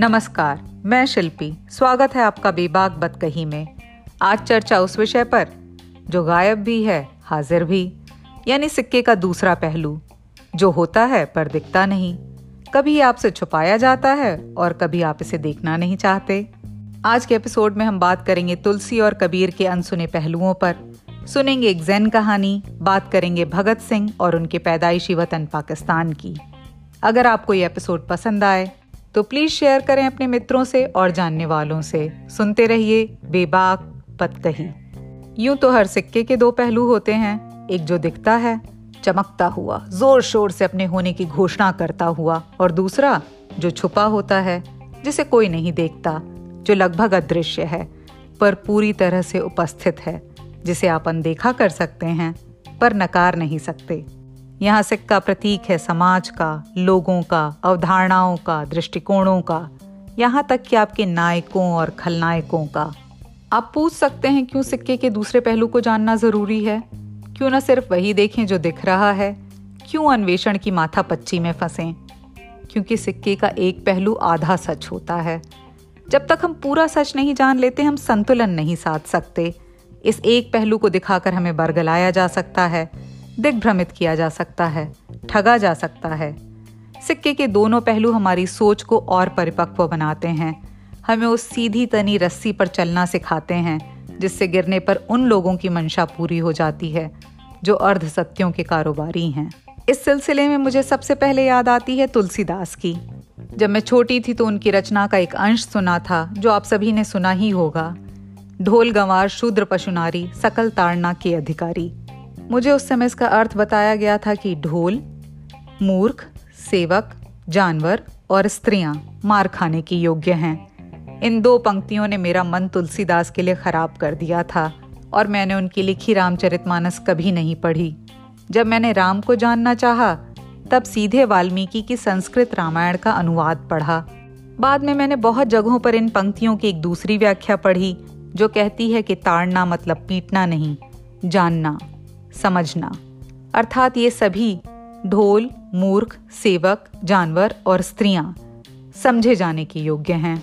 नमस्कार, मैं शिल्पी। स्वागत है आपका बेबाक बतकही में। आज चर्चा उस विषय पर, जो गायब भी है, हाजिर भी, यानी सिक्के का दूसरा पहलू। जो होता है, पर दिखता नहीं। कभी आपसे छुपाया जाता है, और कभी आप इसे देखना नहीं चाहते। आज के एपिसोड में हम बात करेंगे तुलसी और कबीर के अनसुने पहलुओं पर। सुनेंगे एक जैन कहानी, बात करेंगे भगत सिंह और उनके पैदाइशी वतन पाकिस्तान की। अगर आपको ये एपिसोड पसंद आए तो प्लीज़ शेयर करें अपने मित्रों से और जानने वालों से। सुनते रहिए, बेबाक पतकही यूँ तो हर सिक्के के दो पहलू होते हैं। एक जो दिखता है, चमकता हुआ ज़ोर शोर से अपने होने की घोषणा करता हुआ, और दूसरा, जो छुपा होता है, जिसे कोई नहीं देखता, जो लगभग अदृश्य है, पर पूरी तरह से उपस्थित है, जिसे आप अनदेखा कर सकते हैं, पर नकार नहीं सकते। यहाँ सिक्का प्रतीक है समाज का, लोगों का, अवधारणाओं का, दृष्टिकोणों का। यहाँ तक कि आपके नायकों और खलनायकों का। आप पूछ सकते हैं क्यों सिक्के के दूसरे पहलू को जानना ज़रूरी है? क्यों न सिर्फ़ वही देखें जो दिख रहा है? क्यों अन्वेषण की माथा पच्ची में फंसे? क्योंकि सिक्के का एक पहलू आधा सच होता है। जब तक हम पूरा सच नहीं जान लेते, हम संतुलन नहीं साध सकते। इस एक पहलू को दिखाकर हमें बरगलाया जा सकता है। दिग्भ्रमित किया जा सकता है, ठगा जा सकता है। सिक्के के दोनों पहलू हमारी सोच को और परिपक्व बनाते हैं। हमें उस सीधी तनी रस्सी पर चलना सिखाते हैं, जिससे गिरने पर उन लोगों की मंशा पूरी हो जाती है, जो अर्ध सत्यों के कारोबारी हैं। इस सिलसिले में मुझे सबसे पहले याद आती है तुलसीदास की। जब मैं छोटी थी तो उनकी रचना का एक अंश सुना था, जो आप सभी ने सुना ही होगा। ढोल गंवार, शूद्र पशुनारी, सकल ताड़ना के अधिकारी। मुझे उस समय इसका अर्थ बताया गया था कि ढोल, मूर्ख, सेवक, जानवर और स्त्रियाँ मार खाने की योग्य हैं। इन दो पंक्तियों ने मेरा मन तुलसीदास के लिए खराब कर दिया था और मैंने उनकी लिखी रामचरितमानस कभी नहीं पढ़ी। जब मैंने राम को जानना चाहा, तब सीधे वाल्मीकि की संस्कृत रामायण का अनुवाद पढ़ा। बाद में मैंने बहुत जगहों पर इन पंक्तियों की एक दूसरी व्याख्या पढ़ी, जो कहती है कि ताड़ना मतलब पीटना नहीं, जानना। समझना। अर्थात ये सभी ढोल, मूर्ख, सेवक, जानवर और स्त्रियाँ समझे जाने के योग्य हैं।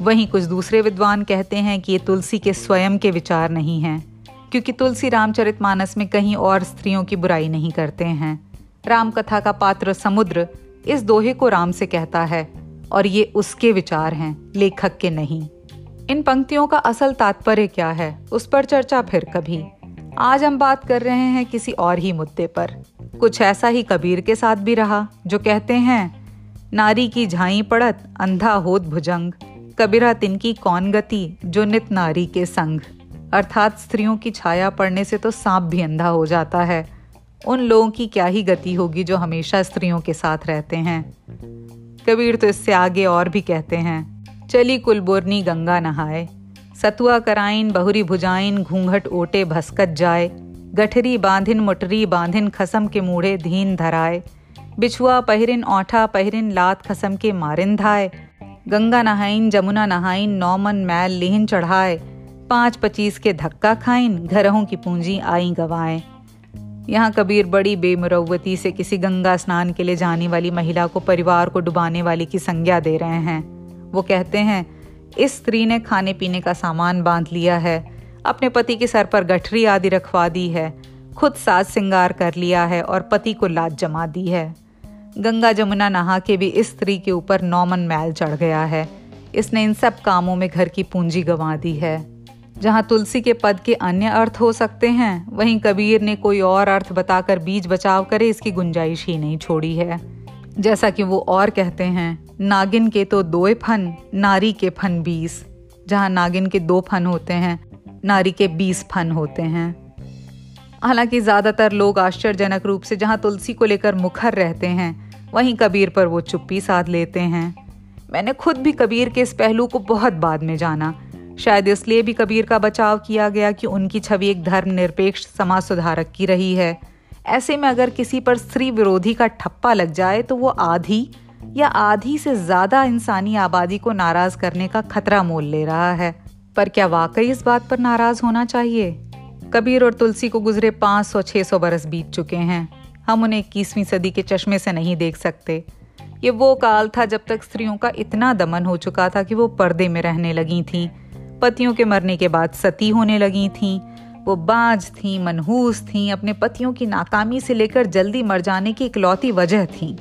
वहीं कुछ दूसरे विद्वान कहते हैं कि ये तुलसी के स्वयं के विचार नहीं हैं, क्योंकि तुलसी रामचरितमानस में कहीं और स्त्रियों की बुराई नहीं करते हैं। राम कथा का पात्र समुद्र इस दोहे को राम से कहता है, और ये उसके विचार हैं, लेखक के नहीं। इन पंक्तियों का असल तात्पर्य क्या है, उस पर चर्चा फिर कभी। आज हम बात कर रहे हैं किसी और ही मुद्दे पर। कुछ ऐसा ही कबीर के साथ भी रहा, जो कहते हैं, नारी की झाई पड़त, अंधा होत भुजंग। कबीरा तिनकी कौन गति, जो नित नारी के संग? अर्थात स्त्रियों की छाया पड़ने से तो सांप भी अंधा हो जाता है। उन लोगों की क्या ही गति होगी जो हमेशा स्त्रियों के साथ रहते हैं? कबीर तो इससे आगे और भी कहते हैं, चली कुलबुरनी गंगा नहाए। सतुआ कराइन बहुरी भुजाइन घूंघट ओटे भस्कत जाए। गठरी बांधिन, मुटरी बांधिन, खसम के मूढ़े धीन धराए। बिछुआ पहिरिन, औठा पहिरिन, लात खसम के मारिन धाए। गंगा नहाइन जमुना नहाइन नौमन मैल लिहिन चढ़ाए। पाँच पच्चीस के धक्का खाइन घरों की पूंजी आई गवाए। यहाँ कबीर बड़ी बेमरवती से किसी गंगा स्नान के लिए जाने वाली महिला को परिवार को डुबाने वाली की संज्ञा दे रहे हैं। वो कहते हैं इस स्त्री ने खाने पीने का सामान बाँध लिया है। अपने पति के सर पर गठरी आदि रखवा दी है। खुद साज सिंगार कर लिया है और पति को लाज जमा दी है। गंगा जमुना नहा के भी इस स्त्री के ऊपर नौमन मैल चढ़ गया है। इसने इन सब कामों में घर की पूंजी गंवा दी है। जहाँ तुलसी के पद के अन्य अर्थ हो सकते हैं, वहीं कबीर ने कोई और अर्थ बताकर बीज बचाव करे, इसकी गुंजाइश ही नहीं छोड़ी है। जैसा कि वो और कहते हैं नागिन के तो दो फन, नारी के फन बीस। जहाँ नागिन के दो फन होते हैं, नारी के बीस फन होते हैं। हालाँकि ज़्यादातर लोग आश्चर्यजनक रूप से जहाँ तुलसी को लेकर मुखर रहते हैं, वहीं कबीर पर वो चुप्पी साध लेते हैं। मैंने खुद भी कबीर के इस पहलू को बहुत बाद में जाना। शायद इसलिए भी कबीर का बचाव किया गया कि उनकी छवि एक धर्मनिरपेक्ष समाज सुधारक की रही है। ऐसे में अगर किसी पर स्त्री विरोधी का ठप्पा लग जाए तो वो आधी या आधी से ज़्यादा इंसानी आबादी को नाराज़ करने का खतरा मोल ले रहा है। पर क्या वाकई इस बात पर नाराज़ होना चाहिए? कबीर और तुलसी को गुजरे पाँच सौ, छह सौ बरस बीत चुके हैं। हम उन्हें इक्कीसवीं सदी के चश्मे से नहीं देख सकते। ये वो काल था जब तक स्त्रियों का इतना दमन हो चुका था कि वो पर्दे में रहने लगी थीं। पतियों के मरने के बाद सती होने लगी थीं। वो बाज थीं, मनहूस थीं, अपने पतियों की नाकामी से लेकर जल्दी मर जाने की इकलौती वजह थीं।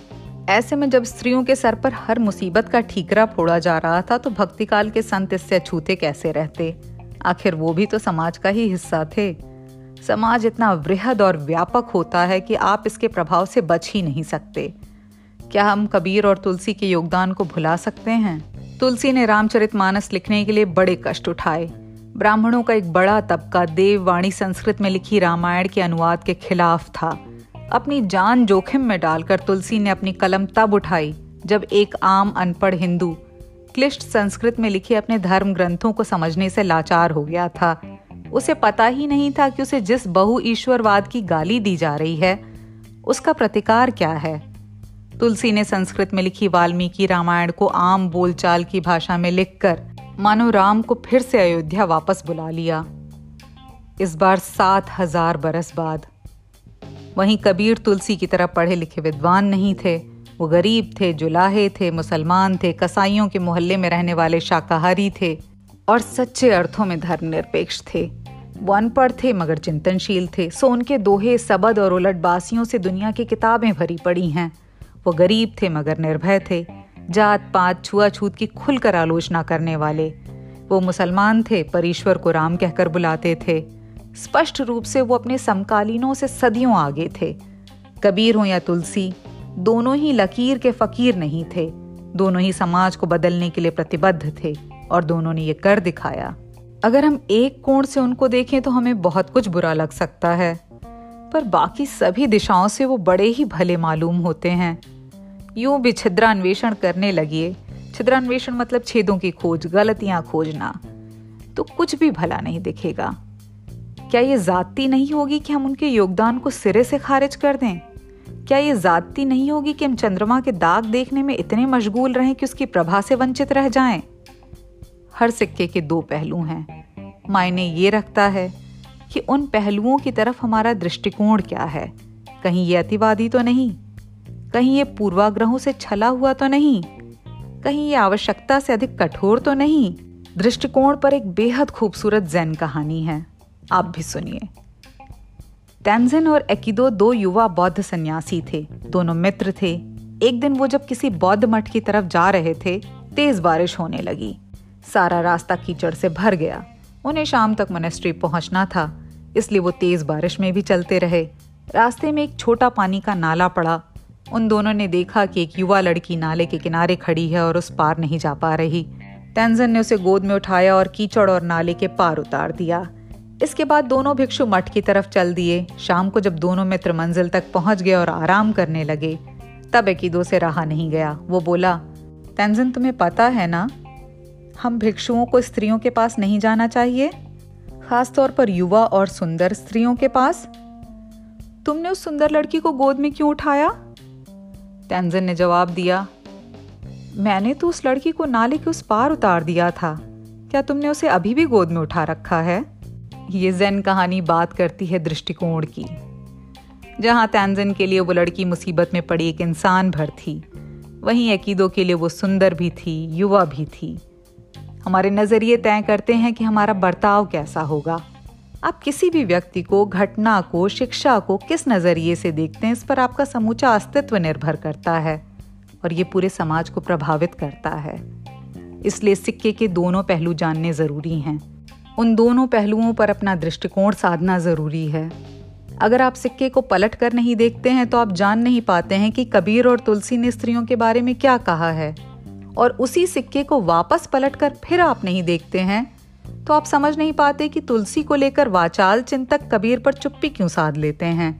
ऐसे में जब स्त्रियों के सर पर हर मुसीबत का ठीकरा फोड़ा जा रहा था तो भक्तिकाल के संत इससे अछूते कैसे रहते? आखिर वो भी तो समाज का ही हिस्सा थे। समाज इतना वृहद और व्यापक होता है कि आप इसके प्रभाव से बच ही नहीं सकते। क्या हम कबीर और तुलसी के योगदान को भुला सकते हैं? तुलसी ने रामचरितमानस लिखने के लिए बड़े कष्ट उठाए। ब्राह्मणों का एक बड़ा तबका देववाणी संस्कृत में लिखी रामायण के अनुवाद के खिलाफ था। अपनी जान जोखिम में डालकर तुलसी ने अपनी कलम तब उठाई जब एक आम अनपढ़ हिंदू क्लिष्ट संस्कृत में लिखे अपने धर्म ग्रंथों को समझने से लाचार हो गया था। उसे पता ही नहीं था कि उसे जिस बहु ईश्वरवाद की गाली दी जा रही है, उसका प्रतिकार क्या है। तुलसी ने संस्कृत में लिखी वाल्मीकि रामायण को आम बोलचाल की भाषा में लिखकर मानो राम को फिर से अयोध्या वापस बुला लिया। इस बार सात हज़ार बरस बाद वहीं कबीर तुलसी की तरह पढ़े लिखे विद्वान नहीं थे। वो गरीब थे, जुलाहे थे, मुसलमान थे कसाईयों के मोहल्ले में रहने वाले शाकाहारी थे और सच्चे अर्थों में धर्मनिरपेक्ष थे। वो अनपढ़ थे मगर चिंतनशील थे। सो उनके दोहे, सबद और उलटबासियों से दुनिया की किताबें भरी पड़ी हैं। वो गरीब थे मगर निर्भय थे। जात, पात, छुआछूत की खुलकर आलोचना करने वाले। वो मुसलमान थे, पर ईश्वर को राम कहकर बुलाते थे। स्पष्ट रूप से वो अपने समकालीनों से सदियों आगे थे। कबीर हो या तुलसी, दोनों ही लकीर के फकीर नहीं थे। दोनों ही समाज को बदलने के लिए प्रतिबद्ध थे और दोनों ने ये कर दिखाया। अगर हम एक कोण से उनको देखें तो हमें बहुत कुछ बुरा लग सकता है, पर बाकी सभी दिशाओं से वो बड़े ही भले मालूम होते हैं। यूँ भी छिद्रान्वेषण करने लगिए। छिद्रान्वेषण मतलब छेदों की खोज, गलतियाँ खोजना। तो कुछ भी भला नहीं दिखेगा। क्या ये जाति नहीं होगी कि हम उनके योगदान को सिरे से खारिज कर दें? क्या ये जाति नहीं होगी कि हम चंद्रमा के दाग देखने में इतने मशगूल रहें कि उसकी प्रभा से वंचित रह जाएँ? हर सिक्के के दो पहलू हैं। मायने ये रखता है कि उन पहलुओं की तरफ़ हमारा दृष्टिकोण क्या है? कहीं ये अतिवादी तो नहीं? कहीं ये पूर्वाग्रहों से छला हुआ तो नहीं? कहीं ये आवश्यकता से अधिक कठोर तो नहीं? दृष्टिकोण पर एक बेहद खूबसूरत जैन कहानी है। आप भी सुनिए। तैनजिन और एकिदो दो युवा बौद्ध सन्यासी थे। दोनों मित्र थे। एक दिन वो जब किसी बौद्ध मठ की तरफ़ जा रहे थे, तेज बारिश होने लगी। सारा रास्ता कीचड़ से भर गया। उन्हें शाम तक मोनेस्ट्री पहुँचना था। इसलिए वो तेज बारिश में भी चलते रहे। रास्ते में एक छोटा पानी का नाला पड़ा। उन दोनों ने देखा कि एक युवा लड़की नाले के किनारे खड़ी है और उस पार नहीं जा पा रही। तैनजन ने उसे गोद में उठाया और कीचड़ और नाले के पार उतार दिया। इसके बाद दोनों भिक्षु मठ की तरफ़ चल दिए। शाम को जब दोनों मित्र मंजिल तक पहुँच गए और आराम करने लगे, तब दो से रहा नहीं गया। वो बोला, तेंजन, तुम्हें पता है ना, हम भिक्षुओं को स्त्रियों के पास नहीं जाना चाहिए, खासतौर पर युवा और सुंदर स्त्रियों के पास। तुमने उस सुंदर लड़की को गोद में क्यों उठाया? तेंजन ने जवाब दिया, मैंने तो उस लड़की को नाले के उस पार उतार दिया था। क्या तुमने उसे अभी भी गोद में उठा रखा है? ये जैन कहानी बात करती है दृष्टिकोण की, जहाँ तैनजन के लिए वो लड़की मुसीबत में पड़ी एक इंसान भर थी। वहीं अकीदों के लिए वो सुंदर भी थी, युवा भी थी। हमारे नज़रिए तय करते हैं कि हमारा बर्ताव कैसा होगा। आप किसी भी व्यक्ति को, घटना को, शिक्षा को किस नज़रिए से देखते हैं, इस पर आपका समूचा अस्तित्व निर्भर करता है और ये पूरे समाज को प्रभावित करता है। इसलिए सिक्के के दोनों पहलू जानने ज़रूरी हैं। उन दोनों पहलुओं पर अपना दृष्टिकोण साधना ज़रूरी है। अगर आप सिक्के को पलट कर नहीं देखते हैं तो आप जान नहीं पाते हैं कि कबीर और तुलसी ने स्त्रियों के बारे में क्या कहा है। और उसी सिक्के को वापस पलट कर फिर आप नहीं देखते हैं तो आप समझ नहीं पाते कि तुलसी को लेकर वाचाल चिंतक कबीर पर चुप्पी क्यों साध लेते हैं।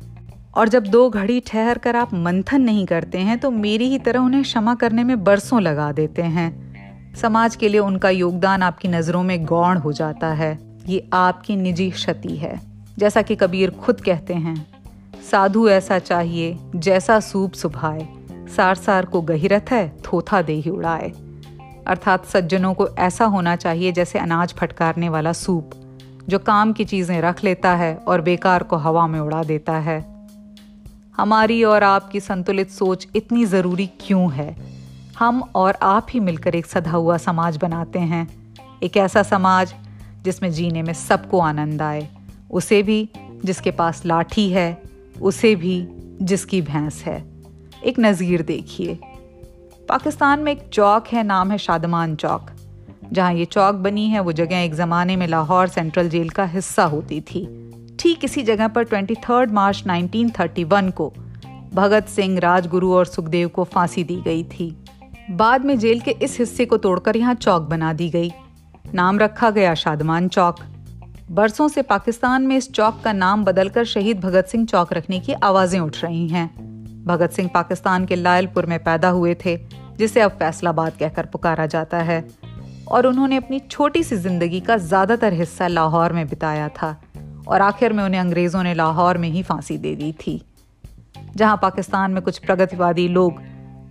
और जब दो घड़ी ठहर कर आप मंथन नहीं करते हैं तो मेरी ही तरह उन्हें क्षमा करने में बरसों लगा देते हैं। समाज के लिए उनका योगदान आपकी नज़रों में गौण हो जाता है। ये आपकी निजी क्षति है। जैसा कि कबीर खुद कहते हैं, साधु ऐसा चाहिए जैसा सूप सुभाए। सार सार को गहिरथ है, थोथा दे ही उड़ाए। अर्थात सज्जनों को ऐसा होना चाहिए जैसे अनाज फटकारने वाला सूप, जो काम की चीज़ें रख लेता है और बेकार को हवा में उड़ा देता है। हमारी और आपकी संतुलित सोच इतनी ज़रूरी क्यों है? हम और आप ही मिलकर एक सधा हुआ समाज बनाते हैं। एक ऐसा समाज जिसमें जीने में सबको आनंद आए। उसे भी जिसके पास लाठी है, उसे भी जिसकी भैंस है। एक नज़ीर देखिए। पाकिस्तान में एक चौक है, नाम है शादमान चौक। जहाँ ये चौक बनी है, वो जगह एक ज़माने में लाहौर सेंट्रल जेल का हिस्सा होती थी। ठीक इसी जगह पर ट्वेंटी थर्ड मार्च 1931 को भगत सिंह राजगुरु और सुखदेव को फांसी दी गई थी। बाद में जेल के इस हिस्से को तोड़कर यहाँ चौक बना दी गई। नाम रखा गया शादमान चौक। बरसों से पाकिस्तान में इस चौक का नाम बदलकर शहीद भगत सिंह चौक रखने की आवाज़ें उठ रही हैं। भगत सिंह पाकिस्तान के लायलपुर में पैदा हुए थे, जिसे अब फैसलाबाद कहकर पुकारा जाता है। और उन्होंने अपनी छोटी सी ज़िंदगी का ज़्यादातर हिस्सा लाहौर में बिताया था और आखिर में उन्हें अंग्रेज़ों ने लाहौर में ही फांसी दे दी थी। जहाँ पाकिस्तान में कुछ प्रगतिवादी लोग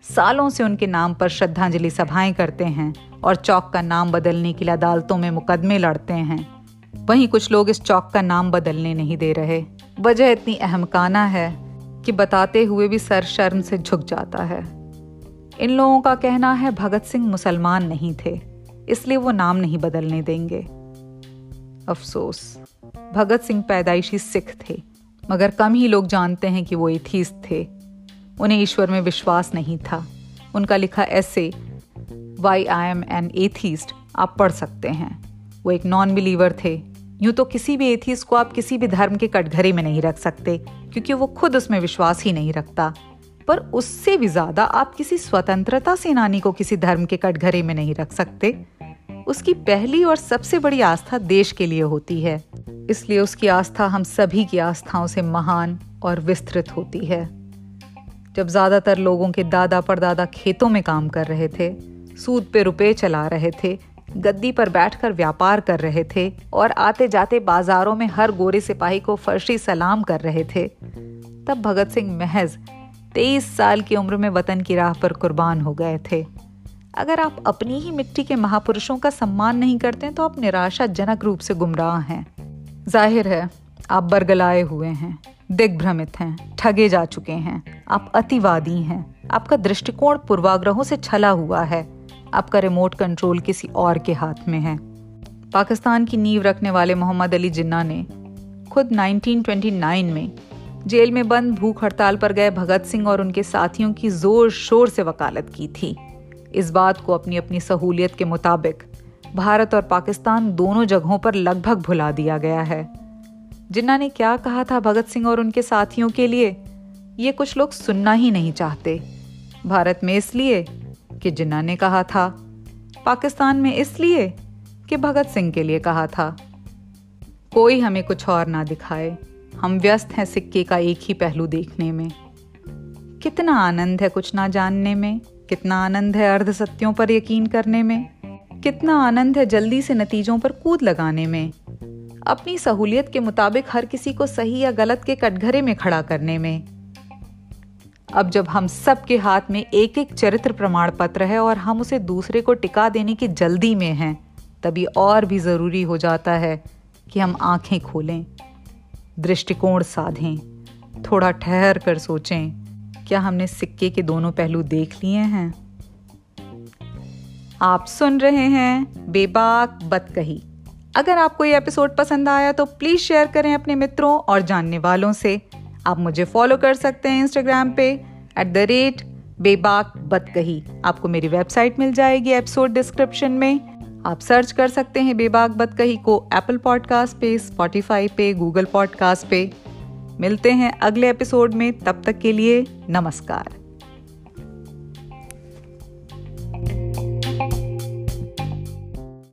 सालों से उनके नाम पर श्रद्धांजलि सभाएँ करते हैं और चौक का नाम बदलने के लिए अदालतों में मुकदमे लड़ते हैं। वहीं कुछ लोग इस चौक का नाम बदलने नहीं दे रहे। वजह इतनी अहमकाना है कि बताते हुए भी सर शर्म से झुक जाता है। इन लोगों का कहना है भगत सिंह मुसलमान नहीं थे, इसलिए वो नाम नहीं बदलने देंगे। अफसोस, भगत सिंह पैदाइशी सिख थे, मगर कम ही लोग जानते हैं कि वो एथीस्ट थे। उन्हें ईश्वर में विश्वास नहीं था। उनका लिखा ऐसे why I am an atheist आप पढ़ सकते हैं। वो एक नॉन बिलीवर थे। यूँ तो किसी भी एथीस्ट को आप किसी भी धर्म के कटघरे में नहीं रख सकते, क्योंकि वो खुद उसमें विश्वास ही नहीं रखता। पर उससे भी ज़्यादा आप किसी स्वतंत्रता सेनानी को किसी धर्म के कटघरे में नहीं रख सकते। उसकी पहली और सबसे बड़ी आस्था देश के लिए होती है। इसलिए उसकी आस्था हम सभी की आस्थाओं से महान और विस्तृत होती है। जब ज़्यादातर लोगों के दादा परदादा खेतों में काम कर रहे थे, सूद पे रुपए चला रहे थे, गद्दी पर बैठकर व्यापार कर रहे थे और आते जाते बाजारों में हर गोरे सिपाही को फर्शी सलाम कर रहे थे, तब भगत सिंह महज तेईस साल की उम्र में वतन की राह पर कुर्बान हो गए थे। अगर आप अपनी ही मिट्टी के महापुरुषों का सम्मान नहीं करते तो आप निराशाजनक रूप से गुमराह हैं। ज़ाहिर है आप बरगलाए हुए हैं, दिग्भ्रमित हैं, ठगे जा चुके हैं। आप अतिवादी हैं। आपका दृष्टिकोण पूर्वाग्रहों से छला हुआ है। आपका रिमोट कंट्रोल किसी और के हाथ में है। पाकिस्तान की नींव रखने वाले मोहम्मद अली जिन्ना ने खुद 1929 में जेल में बंद भूख हड़ताल पर गए भगत सिंह और उनके साथियों की ज़ोर शोर से वकालत की थी। इस बात को अपनी अपनी सहूलियत के मुताबिक भारत और पाकिस्तान दोनों जगहों पर लगभग भुला दिया गया है। जिन्ना ने क्या कहा था भगत सिंह और उनके साथियों के लिए? ये कुछ लोग सुनना ही नहीं चाहते। भारत में इसलिए कि जिन्ना ने कहा था। पाकिस्तान में इसलिए कि भगत सिंह के लिए कहा था। कोई हमें कुछ और ना दिखाए। हम व्यस्त हैं सिक्के का एक ही पहलू देखने में। कितना आनंद है कुछ ना जानने में। कितना आनंद है अर्ध सत्यों पर यकीन करने में। कितना आनंद है जल्दी से नतीजों पर कूद लगाने में। अपनी सहूलियत के मुताबिक हर किसी को सही या गलत के कटघरे में खड़ा करने में। अब जब हम सब के हाथ में एक एक चरित्र प्रमाण पत्र है और हम उसे दूसरे को टिका देने की जल्दी में हैं, तभी और भी ज़रूरी हो जाता है कि हम आँखें खोलें, दृष्टिकोण साधें, थोड़ा ठहर कर सोचें, क्या हमने सिक्के के दोनों पहलू देख लिए हैं? आप सुन रहे हैं बेबाक बत कही अगर आपको ये एपिसोड पसंद आया तो प्लीज़ शेयर करें अपने मित्रों और जानने वालों से। आप मुझे फॉलो कर सकते हैं इंस्टाग्राम पे एट द रेट बेबाक बत कही आपको मेरी वेबसाइट मिल जाएगी एपिसोड डिस्क्रिप्शन में। आप सर्च कर सकते हैं बेबाक बत कही को एप्पल पॉडकास्ट पे स्पॉटिफाई पे गूगल पॉडकास्ट पे। मिलते हैं अगले एपिसोड में, तब तक के लिए नमस्कार।